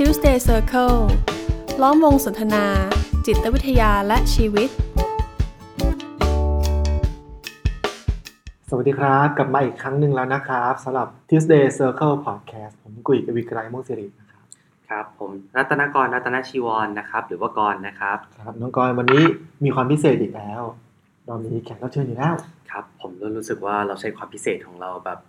Tuesday Circle ล้อมวงสนทนา จิตวิทยาและชีวิต สวัสดีครับ กลับมาอีกครั้งหนึ่งแล้วนะครับสำหรับ Tuesday Circle Podcast ผมกุยกวิกรายมุ่งสิรินะครับครับ ผมรัตนกรรัตนชีวรนะครับ หรือว่ากรนะครับครับน้องกรณ์วันนี้มีความพิเศษอีกแล้ว เรามีแขกรับเชิญอยู่แล้วครับ ผมก็รู้สึกว่าเราใช้ความพิเศษของเราแบบ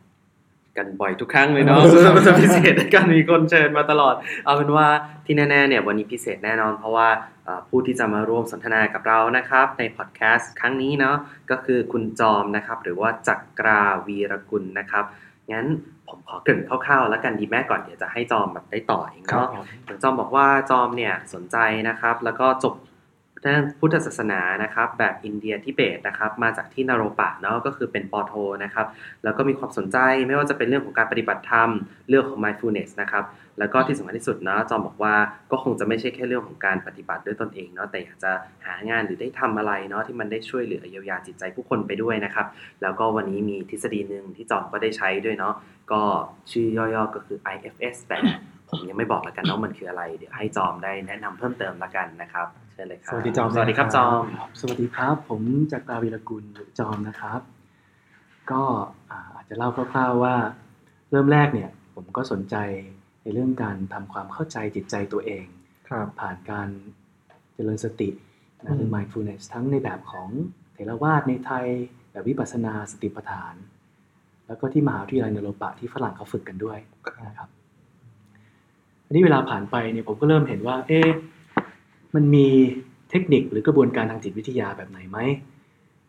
กันบ่อยทุกครั้งเลยเนาะมันจะพิเศษในการมีคนเชิญมาตลอด เอาเป็นว่าที่แน่ๆเนี่ยวันนี้พิเศษแน่นอน เพราะว่าเอ่อผู้ที่จะมาร่วมสนทนากับเรานะครับ ในพอดแคสต์ครั้งนี้เนาะก็คือคุณจอมนะครับ หรือว่าจักราวีรกุลนะครับงั้นผมขอเกริ่นคร่าวๆ แล้วกันดีแม่ก่อนเดี๋ยวจะให้จอมแบบได้ต่อเองครับเนาะเหมือนจอมบอกว่าจอมเนี่ยสนใจนะครับ แล้วก็จบ ด้านพุทธศาสนานะครับแบบอินเดียทิเบตนะครับมาจากที่นารปะเนาะก็คือเป็นปอโทนะครับแล้วก็มีความสนใจไม่ว่าจะเป็นเรื่องของการปฏิบัติธรรม เรื่องของ mindfulness นะครับแล้วก็ที่สำคัญที่สุดเนาะจอมบอกว่าก็คงจะไม่ใช่แค่เรื่องของการปฏิบัติด้วยตนเองเนาะแต่อยากจะหางานหรือได้ทำอะไรเนาะที่มันได้ช่วยเหลือเยียวยาจิตใจผู้คนไปด้วยนะครับแล้วก็วันนี้มีทฤษฎีหนึ่งที่จอมก็ได้ใช้ด้วยเนาะก็ชื่อย่อๆก็คือ IFS แต่ผมยังไม่บอกแล้วกันเนาะมันคืออะไร เดี๋ยวให้จอมได้แนะนำเพิ่มเติมแล้วกันนะครับ ชิญเลยครับสวัสดีจอมสวัสดีครับจอม สวัสดีครับ ผมจากรราวีรกุลหรือจอมนะครับ ก็อ่าอาจจะเล่าคร่าวๆว่า เริ่มแรกเนี่ย ผมก็สนใจในเรื่องการทำความเข้าใจจิตใจตัวเองครับผ่านการเจริญสตินะหรือม mindfulness ทั้งในแบบของเถรวาทในไทย แบบวิปัสสนาสติปัฏฐาน แล้วก็ที่มหาวิทยาลัยเนโรปะที่ฝรั่งเขาฝึกกันด้วยนะครับอันนี้เวลาผ่านไปเนี่ยผมก็เริ่มเห็นว่า เอ๊ะ มันมีเทคนิคหรือกระบวนการทางจิตวิทยาแบบไหนไหม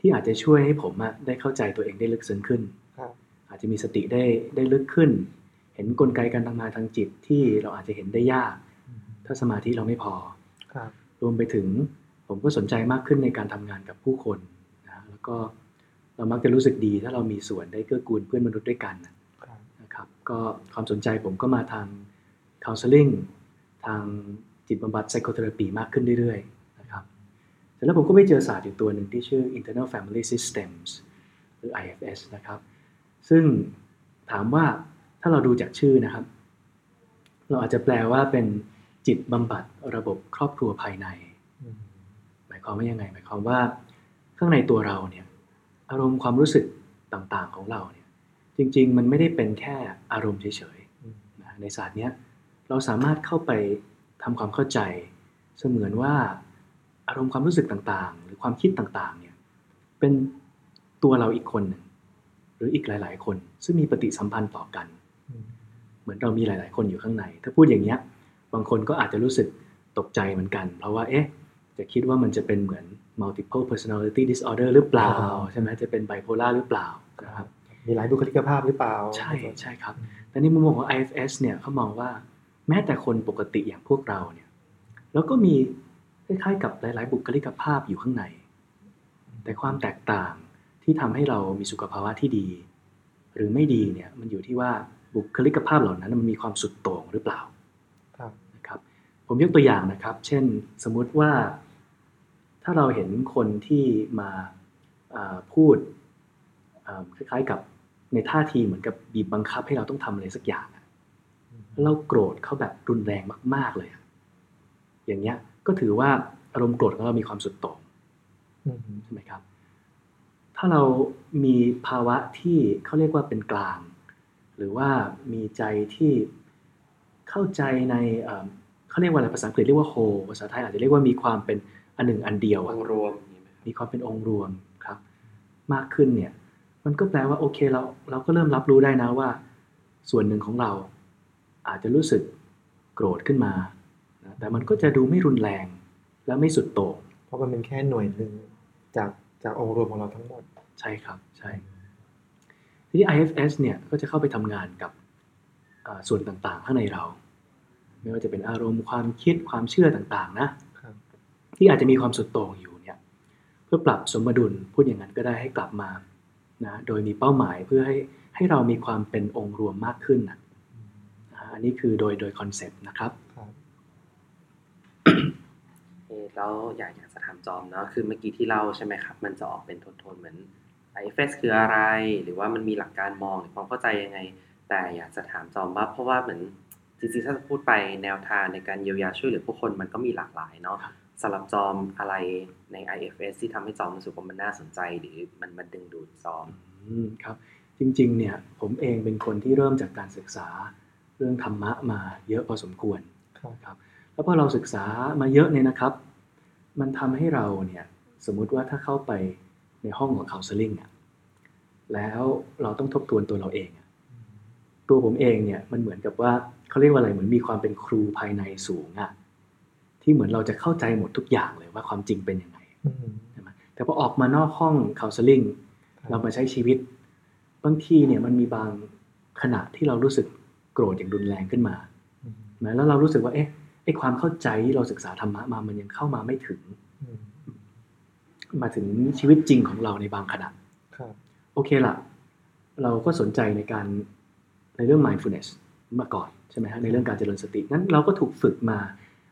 ที่อาจจะช่วยให้ผมอะได้เข้าใจตัวเองได้ลึกซึ้งขึ้นครับอาจจะมีสติได้ได้ลึกขึ้น เห็นกลไกการทำงานทางจิตที่เราอาจจะเห็นได้ยาก ถ้าสมาธิเราไม่พอครับรวมไปถึงผมก็สนใจมากขึ้นในการทำงานกับผู้คนนะแล้วก็เรามักจะรู้สึกดีถ้าเรามีส่วนได้เกื้อกูลเพื่อนมนุษย์ด้วยกันครับนะครับ ก็ความสนใจผมก็มาทาง counseling ทาง จิตบำบัด psychotherapy มากขึ้นเรื่อยๆนะครับเสร็จแล้วผมก็ไปเจอศาสตร์อยู่ตัวหนึ่งที่ชื่อ internal family systems หรือ IFS นะครับ ซึ่งถามว่าถ้าเราดูจากชื่อนะครับ เราอาจจะแปลว่าเป็นจิตบำบัดระบบครอบครัวภายใน หมายความว่ายังไง หมายความว่าข้างในตัวเราเนี่ยอารมณ์ความรู้สึกต่างๆของเราเนี่ยจริง ๆ มันไม่ได้เป็นแค่อารมณ์เฉยๆในศาสตร์เนี้ยเราสามารถเข้าไป ทำความเข้าใจเสมือนว่าอารมณ์ความรู้สึกต่างๆ หรือความคิดต่างๆเนี่ยเป็นตัวเราอีกคนหนึ่งหรืออีกหลาย ๆ คน ซึ่งมีปฏิสัมพันธ์ต่อกันอืมเหมือนเรามีหลาย ๆ คนอยู่ข้างใน ถ้าพูดอย่างเงี้ยบางคนก็อาจจะรู้สึกตกใจเหมือนกัน เพราะว่าเอ๊ะจะคิดว่ามันจะเป็นเหมือน multiple personality disorder หรือเปล่า ใช่ไหมจะเป็น bipolar หรือเปล่านะครับมีหลายบุคลิกภาพหรือเปล่า ใช่ใช่ครับแต่ในมุมมองของ IFS เนี่ยเขามองว่า แม้แต่คนปกติอย่างพวกเราเนี่ยแล้วก็มีคล้ายๆกับหลาย ๆ บุคลิกภาพอยู่ข้างใน แต่ความแตกต่างที่ทำให้เรามีสุขภาวะที่ดี หรือไม่ดีเนี่ยมันอยู่ที่ว่าบุคลิกภาพเหล่านั้นมันมีความสุดโต่งหรือเปล่าครับนะครับผมยกตัวอย่างนะครับ เช่นสมมุติว่าถ้าเราเห็นคนที่มาอ่าพูดอ่าคล้ายๆกับในท่าทีเหมือนกับบีบบังคับให้เราต้องทำอะไรสักอย่างอะแล้ว เราโกรธเขาแบบรุนแรงมาก ๆเลยอะอย่างเงี้ยก็ถือว่าอารมณ์โกรธของเรามีความสุดโต่งอืมใช่ไหมครับ ถ้าเรามีภาวะที่เขาเรียกว่าเป็นกลาง หรือว่ามีใจที่เข้าใจในเอ่อเขาเรียกว่าอะไรภาษาอังกฤษเรียกว่า whole ภาษาไทยอาจจะเรียกว่ามีความเป็นอันหนึ่งอันเดียวออะงค์รวมอย่างนี้ไหมมีความเป็นองค์รวมครับ มากขึ้นเนี่ย มันก็แปลว่าโอเคเราเราก็เริ่มรับรู้ได้นะว่า ส่วนหนึ่งของเรา อาจจะรู้สึกโกรธขึ้นมานะแต่มันก็จะดูไม่รุนแรง และไม่สุดโต่งเพราะมันเป็นแค่หน่วยหนึ่งจากจากองค์รวมของเราทั้งหมด ใช่ครับใช่ทีนี้ IFS เนี่ยก็จะเข้าไปทำงานกับอ่าส่วนต่างๆ ข้างในเรา ไม่ว่าจะเป็นอารมณ์ความคิดความเชื่อต่างๆนะครับที่อาจจะมีความสุดโต่งอยู่เนี่ยเพื่อปรับสมดุลพูดอย่างนั้นก็ได้ให้กลับมานะโดยมีเป้าหมายเพื่อให้ให้เรามีความเป็นองค์รวมมากขึ้นนะอ่าอั นนี้คือโดยโดยคอนเซปต์นะครับครับเอ่อแล้วอยากอยากจะถามจอมเนาะคือเมื่อกี้ที่เล่าใช่ไหมครับ มันจะออกเป็นโทนๆเหมือน IFS คืออะไร หรือว่ามันมีหลักการมองหรือความเข้าใจยังไง แต่อยากจะถามจอมว่าเพราะว่าเหมือนจริงๆถ้าจะพูดไปแนวทางในการเยียวยาช่วยเหลือผู้คนมันก็มีหลากหลายเนาะสำหรับจอมอะไรใน IFS ที่ทำให้จอมรู้สึกว่ามันน่าสนใจ หรือมันมันดึงดูดจอมอืมครับ จริงๆเนี่ยผมเองเป็นคนที่เริ่มจากการศึกษา เรื่องธรรมะมาเยอะพอสมควรครับครับแล้วพอเราศึกษามาเยอะเนี่ยนะครับ มันทำให้เราเนี่ยสมมุติว่าถ้าเข้าไปในห้องของ counseling อะแล้วเราต้องทบทวนตัวเราเองอะตัวผมเองเนี่ยมันเหมือนกับว่าเขาเรียกว่าอะไรเหมือนมีความเป็นครูภายในสูงอะที่เหมือนเราจะเข้าใจหมดทุกอย่างเลยว่าความจริงเป็นยังไงอืมใช่ไหมแต่พอออกมานอกห้อง counseling ครับเรามาใช้ชีวิต บางทีเนี่ยมันมีบางขณะที่เรารู้สึก โกรธอย่างรุนแรงขึ้นมาอืมนะแล้วเรารู้สึกว่า เอ๊ะไอ้ความเข้าใจที่เราศึกษาธรรมะมามันยังเข้ามาไม่ถึงอืมมาถึงชีวิตจริงของเราในบางขณะครับโอเคละเราก็สนใจในการในเรื่อง mindfulness มาก่อนใช่ไหมฮะในเรื่องการเจริญสตินั้นเราก็ถูกฝึกมา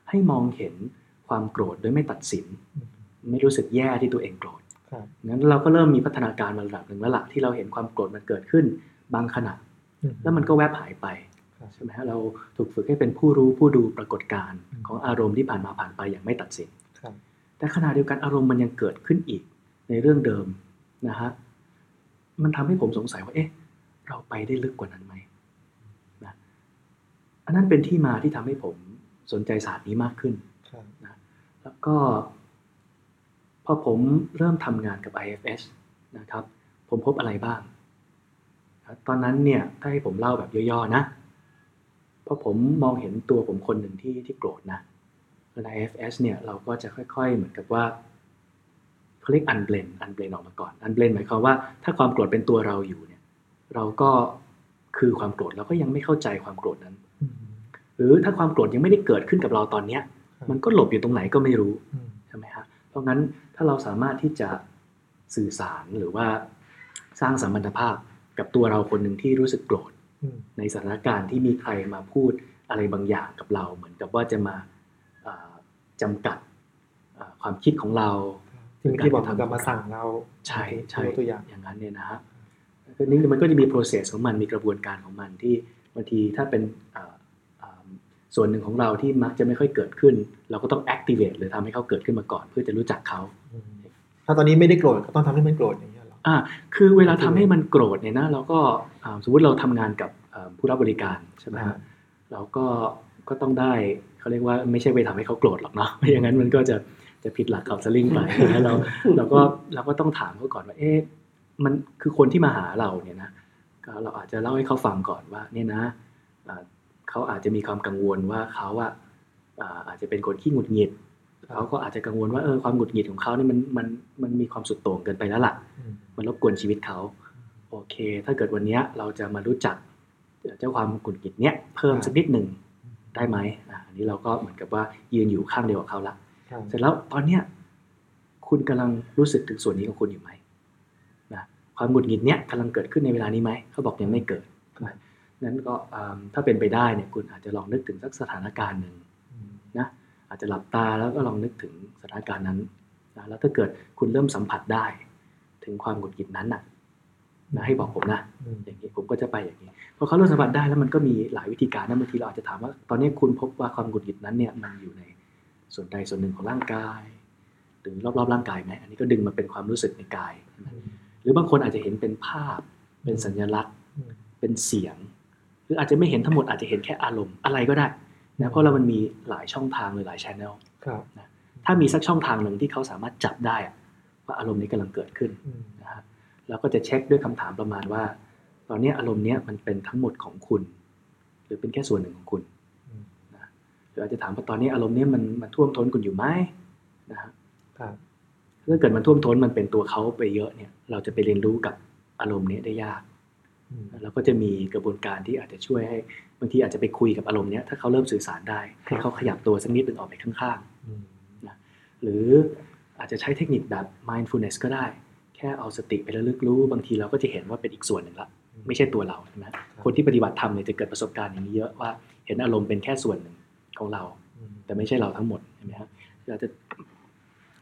ให้มองเห็นความโกรธโดยไม่ตัดสินอืมไม่รู้สึกแย่ที่ตัวเองโกรธครับงั้นเราก็เริ่มมีพัฒนาการมาระดับหนึ่งแล้วล่ะที่เราเห็นความโกรธมันเกิดขึ้นบางขณะอืแล้วมันก็แวบหายไปครับ ใช่ไหมฮะเราถูกฝึกให้เป็นผู้รู้ผู้ดูปรากฏการณ์อืมของอารมณ์ที่ผ่านมาผ่านไปอย่างไม่ตัดสินครับแต่ขณะเดียวกันอารมณ์มันยังเกิดขึ้นอีกในเรื่องเดิมนะฮะมันทำให้ผมสงสัยว่าเอ๊ะเราไปได้ลึกกว่านั้นไหมนะอันนั้นเป็นที่มาที่ทำให้ผมสนใจศาสตร์นี้มากขึ้นครับนะแล้วก็พอผมเริ่มทำงานกับ IFS นะครับ ผมพบอะไรบ้างนะตอนนั้นเนี่ย ถ้าให้ผมเล่าแบบย่อๆนะ เพราะผมมองเห็นตัวผมคนหนึ่งที่ที่โกรธนะใน IFS เนี่ยเราก็จะค่อย ๆ เหมือนกับว่าเขาเรียก unblend unblend ออกมาก่อน unblend หมายความว่าถ้าความโกรธเป็นตัวเราอยู่เนี่ย เราก็คือความโกรธเราก็ยังไม่เข้าใจความโกรธนั้นอืมหรือถ้าความโกรธยังไม่ได้เกิดขึ้นกับเราตอนเนี้ยครับมันก็หลบอยู่ตรงไหนก็ไม่รู้อืมใช่ไหมฮะเพราะงั้นถ้าเราสามารถที่จะสื่อสารหรือว่าสร้างสัมพันธภาพกับตัวเราคนหนึ่งที่รู้สึกโกรธอืม ในสถานการณ์ที่มีใครมาพูดอะไรบางอย่างกับเรา เหมือนกับว่าจะมาเอ่อจำกัดเอ่อความคิดของเราที่เมื่อกี้บอกเหมือนกับมาสั่งเราใช่ใช่ยกตัวอย่างอย่างนั้นเนี่ยนะฮะก็นี่มันก็จะมี process ของมันมีกระบวนการของมันที่บางทีถ้าเป็นเอ่อเอ่อส่วนหนึ่งของเราที่มักจะไม่ค่อยเกิดขึ้น เราก็ต้อง activate หรือทำให้เขาเกิดขึ้นมาก่อน เพื่อจะรู้จักเขาอืมถ้าตอนนี้ไม่ได้โกรธก็ต้องทำให้มันโกรธอย่างนี้ยเหร ออ่าคือเวลาทำให้มันโกรธเนี่ยนะเราก็อ่าสมมติเราทำงานกับเอ่อผู้รับบริการใช่ไหมฮะเราก็ก็ต้องได้เขาเรียกว่าไม่ใช่ไปทำให้เขาโกรธหรอกเนาะไม่อย่างนั้นมันก็จะจะผิดหลักขับสลิงไปนะเราเราก็เราก็ต้องถามเขาก่อนว่าเอ๊ะมันคือคนที่มาหาเราเนี่ยนะก็เราอาจจะเล่าให้เขาฟังก่อนว่าเนี่ยนะอ่าเขาอาจจะมีความกังวลว่าเขาอะอ่าอาจจะเป็นคนขี้หงุดหงิด เขาก็อาจจะกังวลว่าเออความหงุดหงิดของเขาเนี่ยมันมันมันมีความสุดโต่งเกินไปแล้วล่ะอืมมันรบกวนชีวิตเขาโอเค ถ้าเกิดวันเนี้ยเราจะมารู้จักเจ้าความกุนกิจเนี้ยเพิ่มสักนิดหนึ่งได้ไหมอะอันนี้เราก็เหมือนกับว่ายืนอยู่ข้างเดียวกับเขาละครับเสร็จแล้วตอนเนี้ยคุณกำลังรู้สึกถึงส่วนนี้ของคุณอยู่ไหมนะความหงุดหงิดเนี้ยกำลังเกิดขึ้นในเวลานี้ไหมเขาบอกยังไม่เกิดนะนั้นก็อ่าถ้าเป็นไปได้เนี่ยคุณอาจจะลองนึกถึงสักสถานการณ์หนึ่งอืมนะ อาจจะหลับตาแล้วก็ลองนึกถึงสถานการณ์นั้นนะแล้วถ้าเกิดคุณเริ่มสัมผัสได้ ถึงความหงุดหงิดนั้นน่ะนะให้บอกผมนะอืมอย่างนี้ผมก็จะไปอย่างนี้พอเขาเริ่มสัมผัสได้แล้วมันก็มีหลายวิธีการนะบางทีเราอาจจะถามว่า ตอนนี้คุณพบว่าความหงุดหงิดนั้นเนี่ยมันอยู่ในส่วนใดส่วนหนึ่งของร่างกายหรือรอบๆร่างกายไหมอันนี้ก็ดึงมาเป็นความรู้สึกในกายอืมหรือบางคนอาจจะเห็นเป็นภาพ เป็นสัญลักษณ์อืมเป็นเสียง หรืออาจจะไม่เห็นทั้งหมดอาจจะเห็นแค่อารมณ์อะไรก็ได้ นะเพราะเรามันมีหลายช่องทางหรือหลายชแนลครับถ้ามีสักช่องทางหนึ่งที่เขาสามารถจับได้อะว่าอารมณ์นี้กำลังเกิดขึ้นอืมนะฮะเราก็จะเช็คด้วยคำถามประมาณว่า ตอนนี้อารมณ์เนี้ยมันเป็นทั้งหมดของคุณ หรือเป็นแค่ส่วนหนึ่งของคุณอืมนะหรืออาจจะถามว่าตอนนี้อารมณ์เนี้ยมันมันท่วมท้นคุณอยู่ไหมนะฮะครับถ้าเกิดมันท่วมท้นมันเป็นตัวเขาไปเยอะเนี่ย เราจะไปเรียนรู้กับอารมณ์เนี้ยได้ยาก อืมเราก็จะมีกระบวนการที่อาจจะช่วยให้บางทีอาจจะไปคุยกับอารมณ์เนี้ยถ้าเขาเริ่มสื่อสารได้ให้เขาขยับตัวสักนิดหนึ่งออกไปข้างๆอืมหรืออาจจะใช้เทคนิคแบบ mindfulness ก็ได้ แค่เอาสติไประลึกรู้ บางทีเราก็จะเห็นว่าเป็นอีกส่วนหนึ่งละไม่ใช่ตัวเราใช่ไหมคนที่ปฏิบัติธรรมเนี่ยจะเกิดประสบการณ์อย่างนี้เยอะว่าเห็นอารมณ์เป็นแค่ส่วนหนึ่งของเราอืมแต่ไม่ใช่เราทั้งหมดใช่ไหมครับเราจะ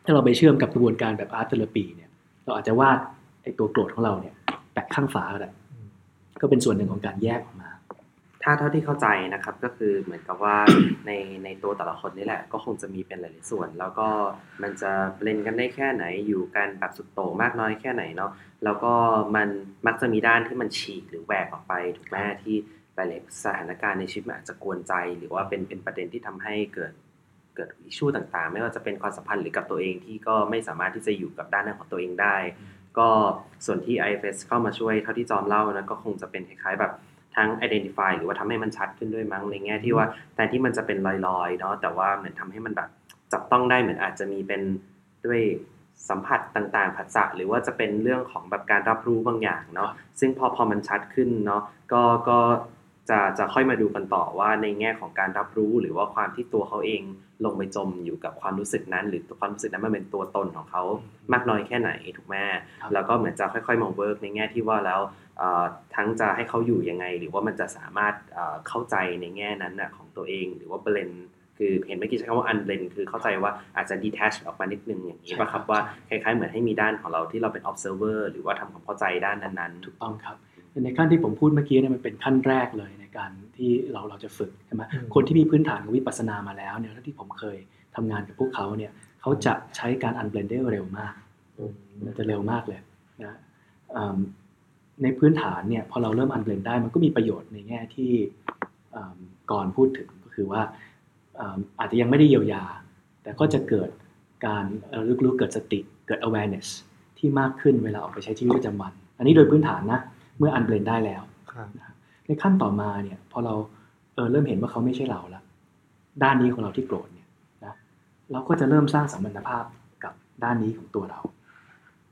ถ้าเราไปเชื่อมกับกระบวนการแบบอาร์ตเทอราปีเนี่ยเราอาจจะวาดไอ้ตัวโกรธของเราเนี่ยแปะข้างฝาก็ได้อืม ก็เป็นส่วนหนึ่งของการแยกออกมาแทถ้าเท่าที่เข้าใจนะครับก็คือเหมือนกับว่าในในตัวแต่ละคนนี่แหละ ก็คงจะมีเป็นหลายๆส่วน แล้วก็มันจะเบลนกันได้แค่ไหนอยู่กันแบบสุดโต่งมากน้อยแค่ไหนเนาะแล้วก็มันมักจะมีด้านที่มันฉีกหรือแหวกออกไปถูกไหมที่หลายๆสถานการณ์ในชีวิตมันอาจจะกวนใจ หรือว่าเป็นเป็นประเด็นที่ทำให้เกิดเกิดอิชชูต่างๆ ไม่ว่าจะเป็นความสัมพันธ์หรือกับตัวเองที่ก็ไม่สามารถที่จะอยู่กับด้านนั้นของตัวเองได้ ก็ส่วนที่ IFS เข้ามาช่วยเท่าที่จอมเล่านะก็คงจะเป็นคล้ายๆแบบทั้ง identify หรือว่าทำให้มันชัดขึ้นด้วยมั้งในแง่ที่ว่าแทนที่มันจะเป็นลอยๆเนาะแต่ว่าเหมือนทำให้มันแบบจับต้องได้เหมือนอาจจะมีเป็นด้วยสัมผัสต่างๆผัสสะหรือว่าจะเป็นเรื่องของแบบการรับรู้บางอย่างเนาะซึ่งพอพอมันชัดขึ้นเนาะก็ก็จะจะค่อยมาดูกันต่อว่าในแง่ของการรับรู้หรือว่าความที่ตัวเขาเอง ลงไปจมอยู่กับความรู้สึกนั้น หรือความรู้สึกนั้นมันเป็นตัวตนของเขามากน้อยแค่ไหนถูกไหมครับแล้วก็เหมือนจะค่อยๆมา work ในแง่ที่ว่าแล้วเอ่อทั้งจะให้เขาอยู่ยังไง หรือว่ามันจะสามารถเอ่อเข้าใจในแง่นั้นนะของตัวเอง หรือว่า blendคือเห็นเมื่อกี้ใช้คำว่า unblend คือเข้าใจว่าอาจจะ detach ออกมานิดนึงอย่างนี้ใช่ป่ะครับครับว่าคใช่ล้ายๆเหมือนให้มีด้านของเราที่เราเป็น observer หรือว่าทำความเข้าใจด้านนั้นๆ ถูกต้องครับ ในขั้นที่ผมพูดเมื่อกี้เนี่ยมันเป็นขั้นแรกเลยในการ ที่เราเราจะฝึกใช่ไหมอืมคนที่มีพื้นฐานของวิปัสสนามาแล้วเนี่ยที่ผมเคยทำงานกับพวกเขาเนี่ยเขาจะใช้การอันเบลนได้เร็วมากจะเร็วมากเลยนะอืมในพื้นฐานเนี่ยพอเราเริ่มอันเบลนได้มันก็มีประโยชน์ในแง่ที่อืมก่อนพูดถึงก็คือว่าอืมอาจจะยังไม่ได้เยียวยา แต่ก็จะเกิดการเอ่อรู้รู้เกิดสติเกิด awareness ที่มากขึ้นเวลาออกไปใช้ชีวิตประจำวัน อันนี้โดยพื้นฐานนะ เมื่ออันเบลนได้แล้วครับ ในขั้นต่อมาเนี่ยพอเราเออเริ่มเห็นว่าเขาไม่ใช่เราละด้านนี้ของเราที่โกรธเนี่ยนะเราก็จะเริ่มสร้างสัมพันธภาพกับด้านนี้ของตัวเรา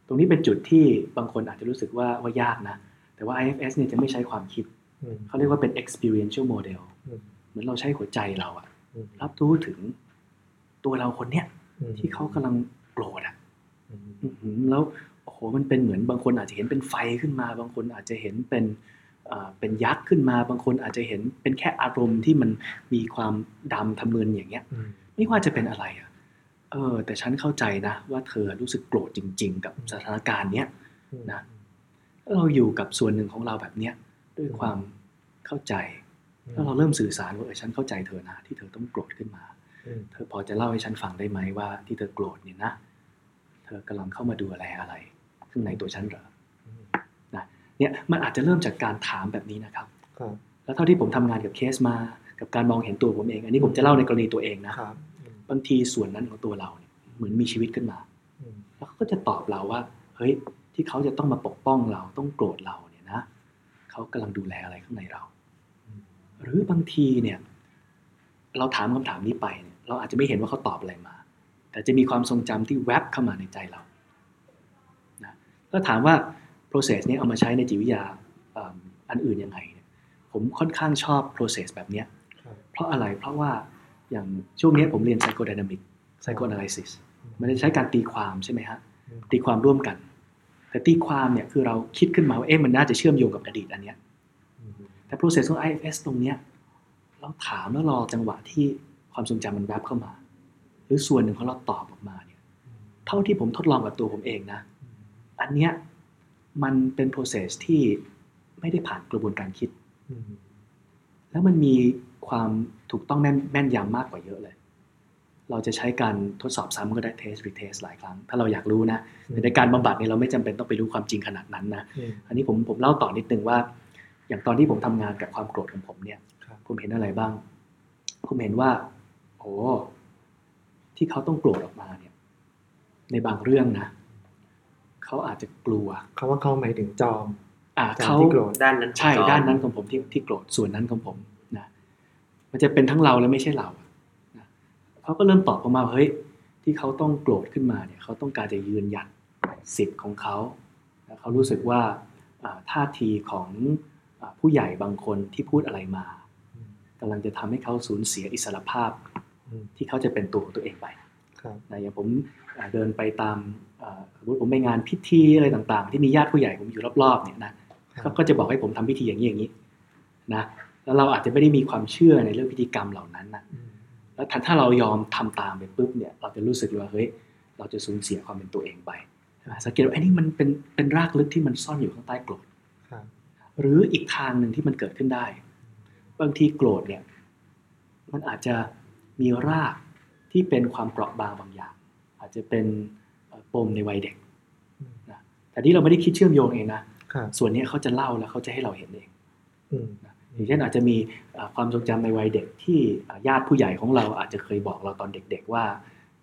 ตรงนี้เป็นจุดที่บางคนอาจจะรู้สึกว่าว่ายากนะ แต่ว่า IFS เนี่ยจะไม่ใช้ความคิดอืมเขาเรียกว่าเป็น experiential model อืมเหมือนเราใช้หัวใจเราอะอืมรับรู้ถึงตัวเราคนเนี้ยอืมที่เขากำลังโกรธอะอืมอื้อหือแล้วโอ้โหมันเป็นเหมือนบางคนอาจจะเห็นเป็นไฟขึ้นมา บางคนอาจจะเห็นเป็น เอ่อเป็นยักษ์ขึ้นมาบางคนอาจจะเห็นเป็นแค่อารมณ์ที่มันมีความดำทะมึนอย่างเงี้ยอืมไม่ว่าจะเป็นอะไรอะเออ แต่ฉันเข้าใจนะ ว่าเธอรู้สึกโกรธจริง ๆ กับสถานการณ์เนี้ยนะแล้วเราอยู่กับส่วนหนึ่งของเราแบบเนี้ยด้วยความเข้าใจแล้วเราเริ่มสื่อสารว่าเออฉันเข้าใจเธอนะที่เธอต้องโกรธขึ้นมาอืมเธอพอจะเล่าให้ฉันฟังได้ไหมว่าที่เธอโกรธเนี่ยนะ เธอกำลังเข้ามาดูอะไรอะไรข้างในตัวฉันเหรออืมนะ เนี่ยมันอาจจะเริ่มจากการถามแบบนี้นะครับครับแล้วเท่าที่ผมทำงานกับเคสมา กับการมองเห็นตัวผมเอง อันนี้ผมจะเล่าในกรณีตัวเองนะครับอืมบางทีส่วนนั้นของตัวเราเนี่ยเหมือนมีชีวิตขึ้นมาอืมแล้วเขาก็จะตอบเราว่า เฮ้ย ที่เขาจะต้องมาปกป้องเราต้องโกรธเราเนี่ยนะเขากำลังดูแลอะไรข้างในเรา หรือบางทีเนี่ย เราถามคำถามนี้ไปเนี่ยเราอาจจะไม่เห็นว่าเขาตอบอะไรมา แต่จะมีความทรงจำที่แวบเข้ามาในใจเรานะแล้วถามว่า process นี้เอามาใช้ในจิตวิทยาเอิ่มอันอื่นยังไงเนี่ยผมค่อนข้างชอบ process แบบเนี้ยครับเพราะอะไรเพราะว่าอย่างช่วงนี้ผมเรียน psychodynamic psychoanalysis มันจะใช้การตีความใช่ไหมฮะอืมตีความร่วมกัน แต่ตีความเนี่ยคือเราคิดขึ้นมาว่าเอ๊ะมันน่าจะเชื่อมโยงกับอดีตอันเนี้ยอืมแต่ process ของ IFS ตรงเนี้ยเราถามแล้วรอจังหวะที่ความทรงจำมันแวบเข้ามา หรือส่วนหนึ่งของเราตอบออกมาเนี่ยเท่าที่ผมทดลองกับตัวผมเองนะ อันเนี้ย มันเป็น process ที่ไม่ได้ผ่านกระบวนการคิดอืมแล้วมันมีความถูกต้องแม่นแม่นยำมากกว่าเยอะเลย เราจะใช้การทดสอบซ้ำก็ได้ test retest หลายครั้ง ถ้าเราอยากรู้นะแต่ในการบำบัดเนี่ยเราไม่จำเป็นต้องไปรู้ความจริงขนาดนั้นนะอืมอันนี้ผมผมเล่าต่อนิดนึงว่า อย่างตอนที่ผมทำงานกับความโกรธของผมเนี่ยครับผมเห็นอะไรบ้าง ผมเห็นว่าโอ้ที่เขาต้องโกรธออกมาเนี่ย ในบางเรื่องนะ เขาอาจจะกลัวคำว่าเขาหมายถึงจอมอ่าจอมเขาที่โกรธด้านนั้นของใช่จอมด้านนั้นของผมที่ที่โกรธส่วนนั้นของผมนะมันจะเป็นทั้งเราและไม่ใช่เรานะเขาก็เริ่มตอบออกมาว่าเฮ้ยที่เขาต้องโกรธขึ้นมาเนี่ยเขาต้องการจะยืนหยัดสิทธิ์ของเขานะเขารู้สึกว่าอ่าท่าทีของอาผู้ใหญ่บางคนที่พูดอะไรมาอืมกำลังจะทำให้เขาสูญเสียอิสรภาพอืมที่เขาจะเป็นตัวของตัวเองไปครับนะอย่างผมอ่าเดินไปตามอ่า สมมติผมไปงานพิธีอะไรต่างๆ ที่มีญาติผู้ใหญ่ผมอยู่รอบๆเนี่ยนะครัเขาบก็จะบอกให้ผมทำพิธีอย่างนี้อย่างนี้นะแล้วเราอาจจะไม่ได้มีความเชื่อในเรื่องพิธีกรรมเหล่านั้นนะอืมแล้วถ้าถ้าเรายอมทำตามไปปุ๊บเนี่ยเราจะรู้สึกเลยว่าเฮ้ยเราจะสูญเสียความเป็นตัวเองไปนะสังเกตว่าไอ้นี่มันเป็นเป็นรากลึกที่มันซ่อนอยู่ข้างใต้โกรธครับหรืออีกทางหนึ่งที่มันเกิดขึ้นได้เวบางทีโกรธเนี่ยมันอาจจะมีรากที่เป็นความเปราะบางบางอย่าง อาจจะเป็นเอ่อ ปมในวัยเด็กอืมนะแต่ที่เราไม่ได้คิดเชื่อมโยงเองนะครับส่วนนี้เขาจะเล่าแล้วเขาจะให้เราเห็นเองอืมอย่างเช่นอาจจะมีเอ่อความทรงจำในวัยเด็กที่เอ่อญาติผู้ใหญ่ของเราอาจจะเคยบอกเราตอนเด็ก ๆ ว่า